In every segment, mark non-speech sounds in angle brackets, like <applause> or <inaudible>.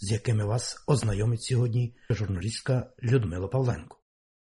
з якими вас ознайомить сьогодні журналістка Людмила Павленко.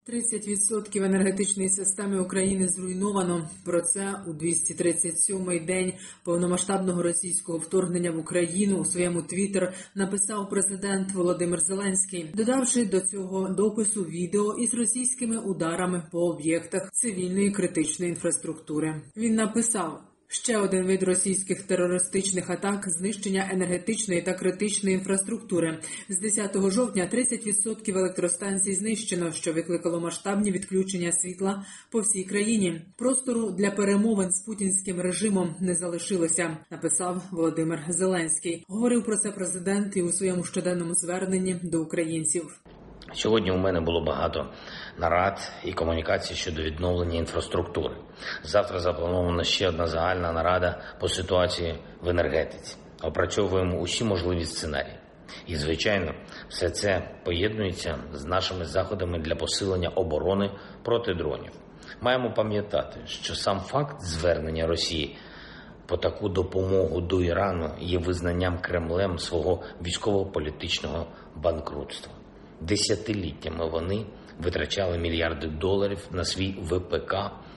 30% енергетичної системи України зруйновано. Про це у 237-й день повномасштабного російського вторгнення в Україну у своєму твіттер написав президент Володимир Зеленський, додавши до цього допису відео із російськими ударами по об'єктах цивільної критичної інфраструктури. Він написав. Ще один вид російських терористичних атак знищення енергетичної та критичної інфраструктури. З 10 жовтня 30% електростанцій знищено, що викликало масштабні відключення світла по всій країні. Простору для перемовин з путінським режимом не залишилося, написав Володимир Зеленський. Говорив про це президент і у своєму щоденному зверненні до українців. Сьогодні у мене було багато нарад і комунікацій щодо відновлення інфраструктури. Завтра запланована ще одна загальна нарада по ситуації в енергетиці. Опрацьовуємо усі можливі сценарії. І, звичайно, все це поєднується з нашими заходами для посилення оборони проти дронів. Маємо пам'ятати, що сам факт звернення Росії по таку допомогу до Ірану є визнанням Кремлем свого військово-політичного банкрутства. Десятиліттями вони витрачали мільярди доларів на свій ВПК,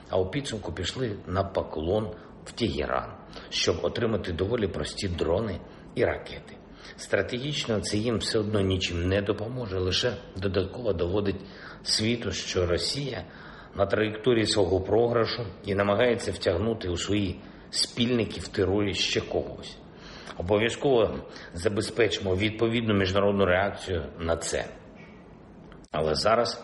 а у підсумку пішли на поклон в Тегеран, щоб отримати доволі прості дрони і ракети. Стратегічно це їм все одно нічим не допоможе, лише додатково доводить світу, що Росія на траєкторії свого програшу і намагається втягнути у свої спільники в терорі ще когось. Обов'язково забезпечимо відповідну міжнародну реакцію на це. Але зараз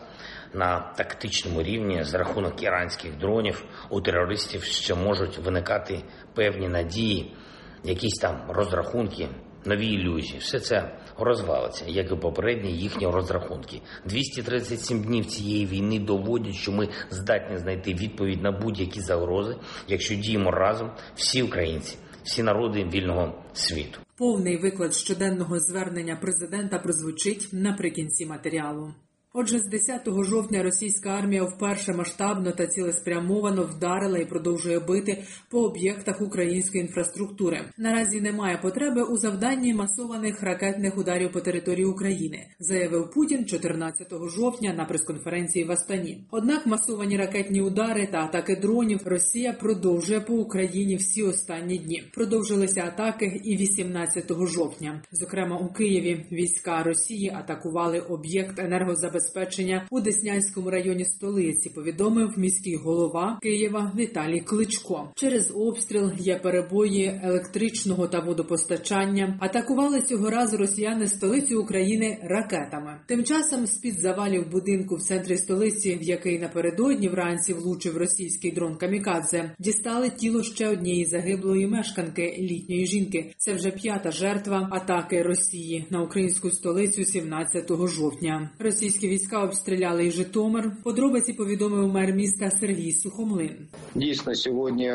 на тактичному рівні з рахунок іранських дронів у терористів ще можуть виникати певні надії, якісь там розрахунки, нові ілюзії. Все це розвалиться, як і попередні їхні розрахунки. 237 днів цієї війни доводять, що ми здатні знайти відповідь на будь-які загрози, якщо діємо разом всі українці, всі народи вільного світу. Повний виклад щоденного звернення президента прозвучить наприкінці матеріалу. Отже, з 10 жовтня російська армія вперше масштабно та цілеспрямовано вдарила і продовжує бити по об'єктах української інфраструктури. Наразі немає потреби у завданні масованих ракетних ударів по території України, заявив Путін 14 жовтня на прес-конференції в Астані. Однак масовані ракетні удари та атаки дронів Росія продовжує по Україні всі останні дні. Продовжилися атаки і 18 жовтня. Зокрема, у Києві війська Росії атакували об'єкт енергозабезпечення забезпечення у Деснянському районі столиці. Повідомив міський голова Києва Віталій Кличко. Через обстріл є перебої електричного та водопостачання. Атакували цього разу росіяни столицю України ракетами. Тим часом з під завалів будинку в центрі столиці, в який напередодні вранці влучив російський дрон Камікадзе, дістали тіло ще однієї загиблої мешканки літньої жінки. Це вже п'ята жертва атаки Росії на українську столицю 17 жовтня. Російські війська обстріляли і Житомир. Подробиці повідомив мер міста Сергій Сухомлин. Дійсно, сьогодні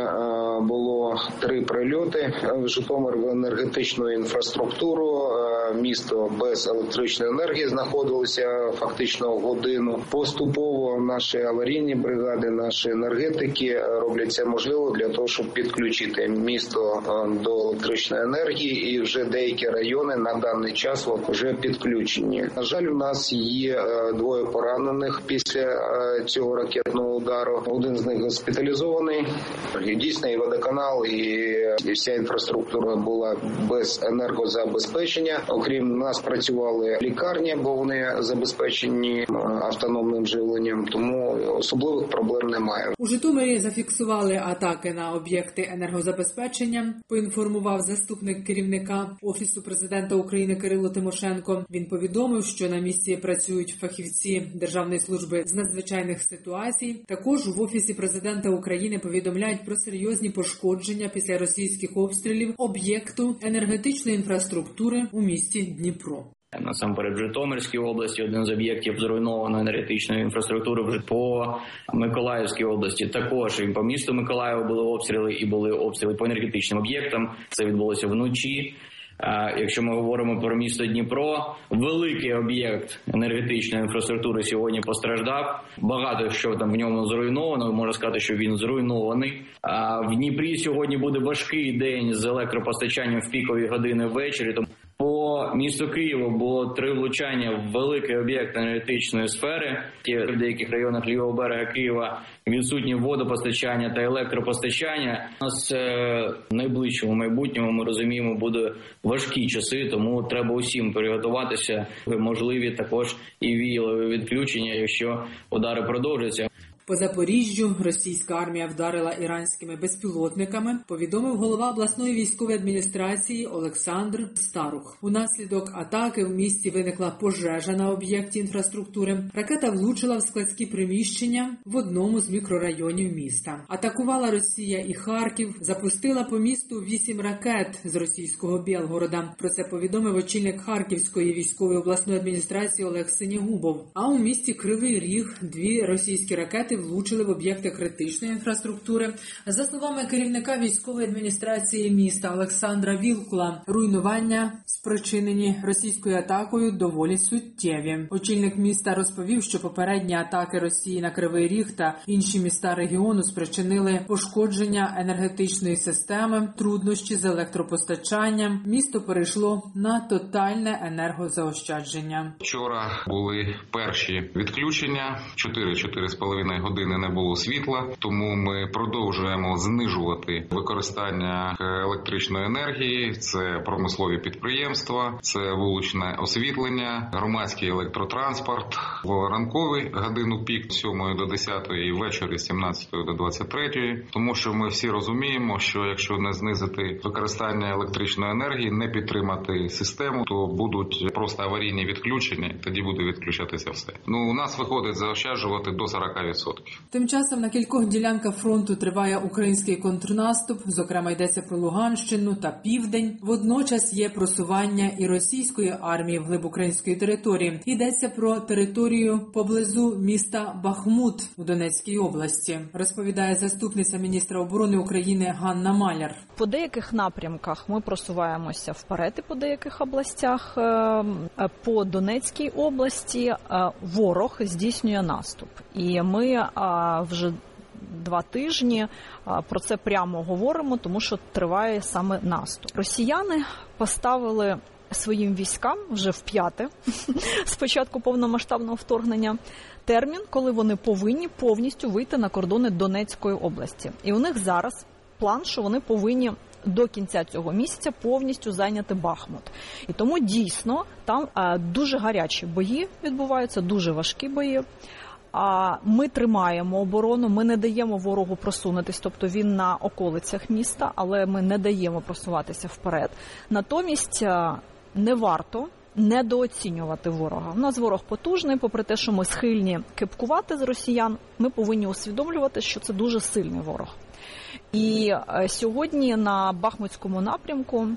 було три прильоти в Житомир в енергетичну інфраструктуру. Місто без електричної енергії знаходилося фактично годину. Поступово наші аварійні бригади, наші енергетики роблять це можливо для того, щоб підключити місто до електричної енергії, і вже деякі райони на даний час вже підключені. На жаль, у нас є двоє поранених після цього ракетного удару. Один з них госпіталізований. І дійсно і водоканал, і вся інфраструктура була без енергозабезпечення. Окрім нас працювали лікарні, бо вони забезпечені автономним живленням. Тому особливих проблем немає. У Житомирі зафіксували атаки на об'єкти енергозабезпечення. Поінформував заступник керівника офісу президента України Кирило Тимошенко. Він повідомив, що на місці працюють фахівці Державної служби з надзвичайних ситуацій. Також в офісі президента України повідомляють про серйозні пошкодження після російських обстрілів об'єкту енергетичної інфраструктури у місті Дніпро. Насамперед, в Житомирській області один з об'єктів зруйнованої енергетичної інфраструктури вже по Миколаївській області. Також і по місту Миколаєва були обстріли і були обстріли по енергетичним об'єктам. Це відбулося вночі. Якщо ми говоримо про місто Дніпро, великий об'єкт енергетичної інфраструктури сьогодні постраждав. Багато що там в ньому зруйновано. Можна сказати, що він зруйнований. А в Дніпрі сьогодні буде важкий день з електропостачанням в пікові години ввечері. По місту Києва було три влучання в великий об'єкт енергетичної сфери. В деяких районах лівого берега Києва відсутні водопостачання та електропостачання. У нас е, в найближчому майбутньому ми розуміємо, буде важкі часи, тому треба усім приготуватися. Можливі також і віялові відключення, якщо удари продовжаться. По Запоріжжю російська армія вдарила іранськими безпілотниками. Повідомив голова обласної військової адміністрації Олександр Старух. Унаслідок атаки в місті виникла пожежа на об'єкті інфраструктури. Ракета влучила в складські приміщення в одному з мікрорайонів міста. Атакувала Росія і Харків, запустила по місту вісім ракет з російського Білгорода. Про це повідомив очільник Харківської військової обласної адміністрації Олег Синігубов. А у місті Кривий Ріг дві російські ракети влучили в об'єкти критичної інфраструктури. За словами керівника військової адміністрації міста Олександра Вілкула, руйнування спричинені російською атакою доволі суттєві. Очільник міста розповів, що попередні атаки Росії на Кривий Ріг та інші міста регіону спричинили пошкодження енергетичної системи, труднощі з електропостачанням. Місто перейшло на тотальне енергозаощадження. Вчора були перші відключення 4-4,5 години не було світла, тому ми продовжуємо знижувати використання електричної енергії. Це промислові підприємства, це вуличне освітлення, громадський електротранспорт в ранковий годину пік з 7 до 10 і ввечері з 17 до 23, тому що ми всі розуміємо, що якщо не знизити використання електричної енергії, не підтримати систему, то будуть просто аварійні відключення. Тоді буде відключатися все. Ну у нас виходить заощаджувати до 40%. Тим часом на кількох ділянках фронту триває український контрнаступ. Зокрема, йдеться про Луганщину та Південь. Водночас є просування і російської армії вглиб української території. Йдеться про територію поблизу міста Бахмут у Донецькій області. Розповідає заступниця міністра оборони України Ганна Маляр. По деяких напрямках ми просуваємося вперед і по деяких областях. По Донецькій області ворог здійснює наступ, і ми вже два тижні про це прямо говоримо, тому що триває саме наступ. Росіяни поставили своїм військам вже в п'яте <laughs> з початку повномасштабного вторгнення. Термін, коли вони повинні повністю вийти на кордони Донецької області, і у них зараз план, що вони повинні до кінця цього місяця повністю зайняти Бахмут. І тому дійсно там дуже гарячі бої відбуваються, дуже важкі бої. А ми тримаємо оборону, ми не даємо ворогу просунутись, тобто він на околицях міста, але ми не даємо просуватися вперед. Натомість не варто недооцінювати ворога. У нас ворог потужний, попри те, що ми схильні кипкувати з росіян, ми повинні усвідомлювати, що це дуже сильний ворог. І сьогодні на Бахмутському напрямку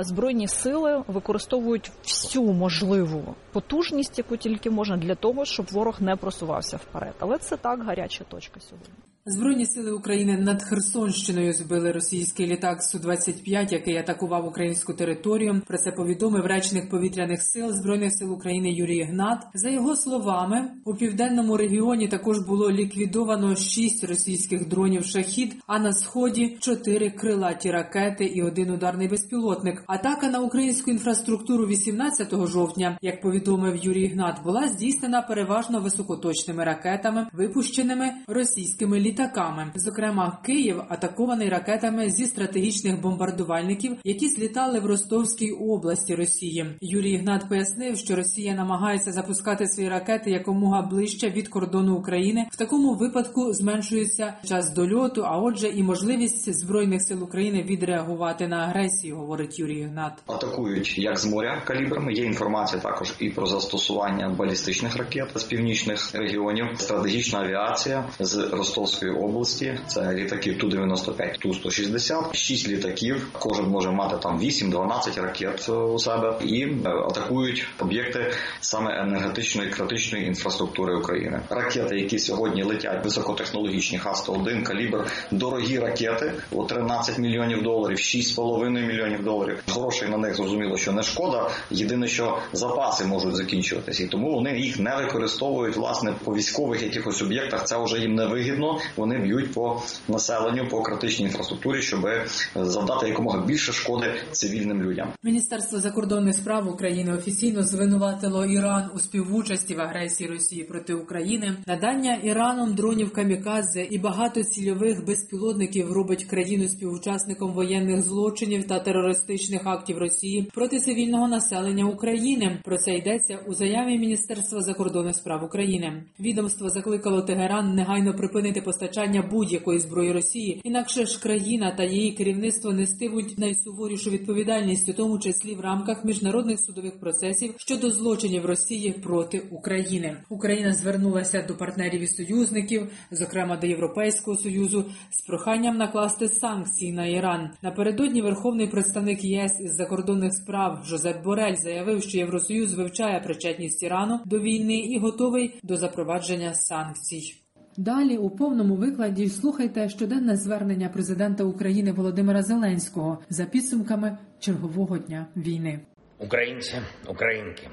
збройні сили використовують всю можливу потужність, яку тільки можна, для того, щоб ворог не просувався вперед. Але це так гаряча точка сьогодні. Збройні сили України над Херсонщиною збили російський літак су 25 який атакував українську територію. Про це повідомив речник повітряних сил збройних сил України Юрій Гнат. За його словами, у південному регіоні також було ліквідовано шість російських дронів шахід. А на сході чотири крилаті ракети і один ударний безпілотник. Атака на українську інфраструктуру 18 жовтня, як повідомив Юрій Гнат, була здійснена переважно високоточними ракетами, випущеними російськими літаками літаками. Зокрема, Київ атакований ракетами зі стратегічних бомбардувальників, які злітали в Ростовській області Росії. Юрій Ігнат пояснив, що Росія намагається запускати свої ракети якомога ближче від кордону України. В такому випадку зменшується час дольоту, а отже, і можливість збройних сил України відреагувати на агресію, говорить Юрій Ігнат. Атакують як з моря калібрами. Є інформація також і про застосування балістичних ракет з північних регіонів. Стратегічна авіація з Ростовської Миколаївської області. Це літаки Ту-95, Ту-160, 6 літаків. Кожен може мати там 8-12 ракет у себе і атакують об'єкти саме енергетичної критичної інфраструктури України. Ракети, які сьогодні летять високотехнологічні Х-101, калібр, дорогі ракети у 13 мільйонів доларів, 6,5 мільйонів доларів. Грошей на них зрозуміло, що не шкода. Єдине, що запаси можуть закінчуватися, і тому вони їх не використовують власне по військових якихось об'єктах. Це вже їм не вигідно. Вони б'ють по населенню, по критичній інфраструктурі, щоб завдати якомога більше шкоди цивільним людям. Міністерство закордонних справ України офіційно звинуватило Іран у співучасті в агресії Росії проти України. Надання Іраном дронів камікадзе і багатоцільових безпілотників робить країну співучасником воєнних злочинів та терористичних актів Росії проти цивільного населення України. Про це йдеться у заяві Міністерства закордонних справ України. Відомство закликало Тегеран негайно припинити постачання будь-якої зброї Росії, інакше ж країна та її керівництво нестимуть найсуворішу відповідальність, у тому числі в рамках міжнародних судових процесів щодо злочинів Росії проти України. Україна звернулася до партнерів і союзників, зокрема до Європейського союзу, з проханням накласти санкції на Іран. Напередодні верховний представник ЄС із закордонних справ Жозеп Борель заявив, що Євросоюз вивчає причетність Ірану до війни і готовий до запровадження санкцій. Далі у повному викладі слухайте щоденне звернення президента України Володимира Зеленського за підсумками чергового дня війни. Українці, українки.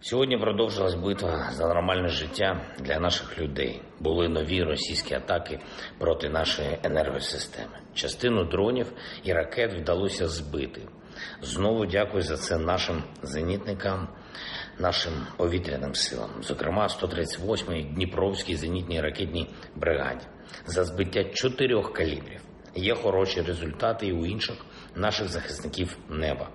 Сьогодні продовжилась битва за нормальне життя для наших людей. Були нові російські атаки проти нашої енергосистеми. Частину дронів і ракет вдалося збити. Знову дякую за це нашим зенітникам, нашим повітряним силам, зокрема 138-й Дніпровській зенітній ракетній бригаді, за збиття чотирьох калібрів. Є хороші результати і у інших наших захисників неба.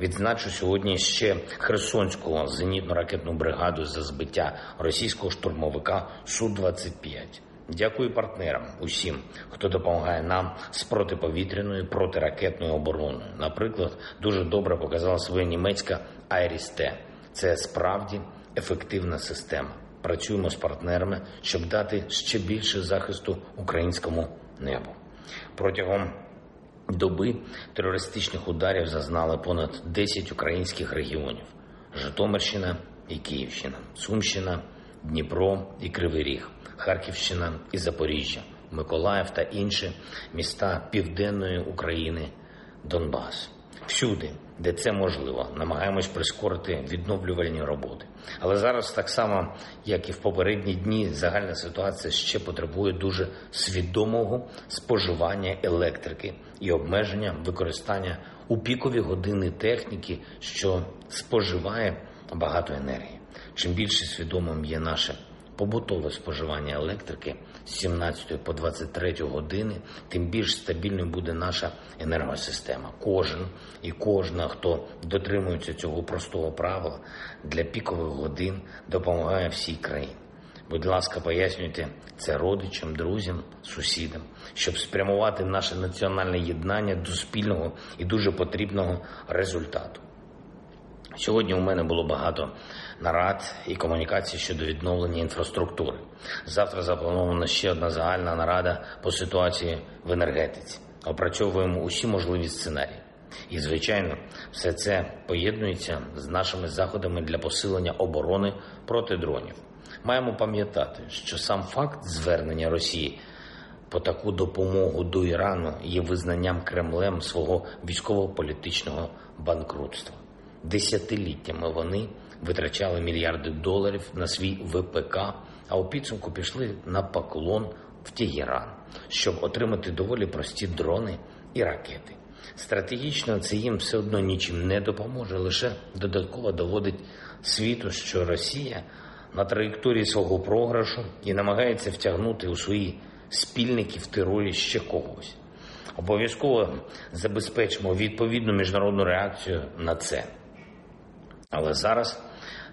Відзначу сьогодні ще Херсонську зенітно-ракетну бригаду за збиття російського штурмовика Су-25. Дякую партнерам усім, хто допомагає нам з протиповітряною протиракетною обороною. Наприклад, дуже добре показала своя німецька Айріс-Т. Це справді ефективна система. Працюємо з партнерами, щоб дати ще більше захисту українському небу. Протягом доби терористичних ударів зазнали понад 10 українських регіонів: Житомирщина і Київщина, Сумщина, Дніпро і Кривий Ріг, Харківщина і Запоріжжя, Миколаїв та інші міста Південної України, Донбас. Всюди, де це можливо, намагаємось прискорити відновлювальні роботи. Але зараз, так само як і в попередні дні, загальна ситуація ще потребує дуже свідомого споживання електрики і обмеження використання у пікові години техніки, що споживає багато енергії. Чим більше свідомим є наше побутове споживання електрики з 17 по 23 години, тим більш стабільною буде наша енергосистема. Кожен і кожна, хто дотримується цього простого правила для пікових годин, допомагає всій країні. Будь ласка, пояснюйте це родичам, друзям, сусідам, щоб спрямувати наше національне єднання до спільного і дуже потрібного результату. Сьогодні у мене було багато нарад і комунікацій щодо відновлення інфраструктури. Завтра запланована ще одна загальна нарада по ситуації в енергетиці. Опрацьовуємо усі можливі сценарії. І, звичайно, все це поєднується з нашими заходами для посилення оборони проти дронів. Маємо пам'ятати, що сам факт звернення Росії по таку допомогу до Ірану є визнанням Кремлем свого військово-політичного банкрутства. Десятиліттями вони витрачали мільярди доларів на свій ВПК, а у підсумку пішли на поклон в Тегеран, щоб отримати доволі прості дрони і ракети. Стратегічно це їм все одно нічим не допоможе, лише додатково доводить світу, що Росія на траєкторії свого програшу і намагається втягнути у свої спільники в терорі ще когось. Обов'язково забезпечимо відповідну міжнародну реакцію на це. Але зараз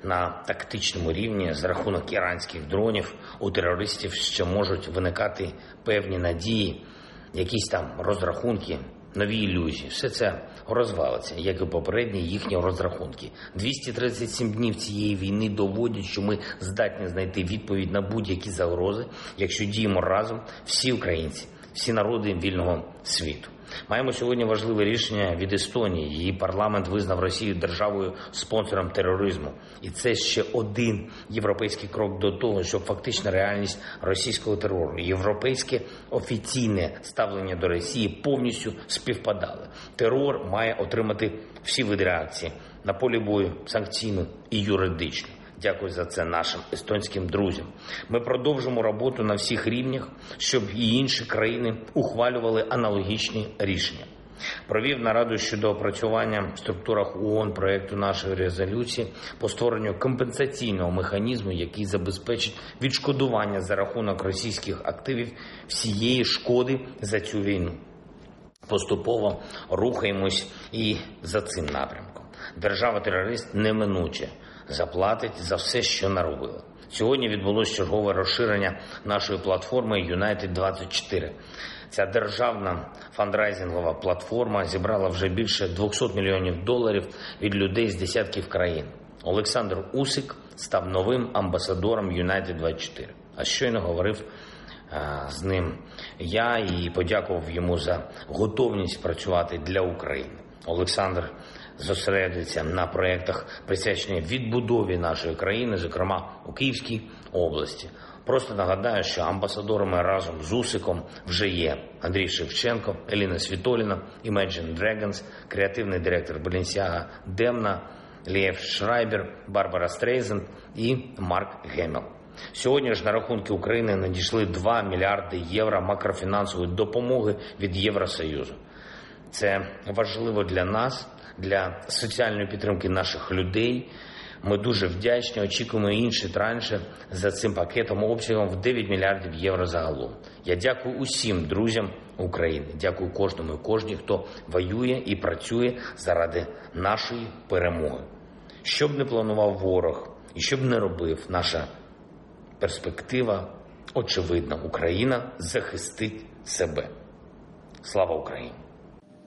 на тактичному рівні з рахунок іранських дронів у терористів ще можуть виникати певні надії, якісь там розрахунки нові ілюзії. Все це розвалиться, як і попередні їхні розрахунки. 237 днів цієї війни доводять, що ми здатні знайти відповідь на будь-які загрози, якщо діємо разом всі українці, всі народи вільного світу. Маємо сьогодні важливе рішення від Естонії. Її парламент визнав Росію державою спонсором тероризму, і це ще один європейський крок до того, щоб фактична реальність російського терору, європейське офіційне ставлення до Росії повністю співпадали. Терор має отримати всі види реакції на полі бою санкційну і юридичну. Дякую за це нашим естонським друзям. Ми продовжимо роботу на всіх рівнях, щоб і інші країни ухвалювали аналогічні рішення. Провів нараду щодо опрацювання в структурах ООН проекту нашої резолюції по створенню компенсаційного механізму, який забезпечить відшкодування за рахунок російських активів всієї шкоди за цю війну. Поступово рухаємось і за цим напрямком. Держава-терорист неминуче заплатить за все, що наробила. Сьогодні відбулося чергове розширення нашої платформи United 24 Ця державна фандрайзингова платформа зібрала вже більше 200 мільйонів доларів від людей з десятків країн. Олександр Усик став новим амбасадором United 24 А щойно говорив а, з ним я і подякував йому за готовність працювати для України. Олександр зосередиться на проєктах, присвячених відбудові нашої країни, зокрема у Київській області. Просто нагадаю, що амбасадорами разом з Усиком вже є Андрій Шевченко, Еліна Світоліна, Imagine Dragons, креативний директор Balenciaga Демна, Лєв Шрайбер, Барбара Стрейзен і Марк Гемел. Сьогодні ж на рахунки України надійшли 2 мільярди євро макрофінансової допомоги від Євросоюзу. Це важливо для нас, для соціальної підтримки наших людей. Ми дуже вдячні. Очікуємо інші транші за цим пакетом обсягом в 9 мільярдів євро загалом. Я дякую усім друзям України. Дякую кожному і кожній, хто воює і працює заради нашої перемоги. Щоб не планував ворог і щоб не робив наша перспектива, очевидна, Україна захистить себе. Слава Україні!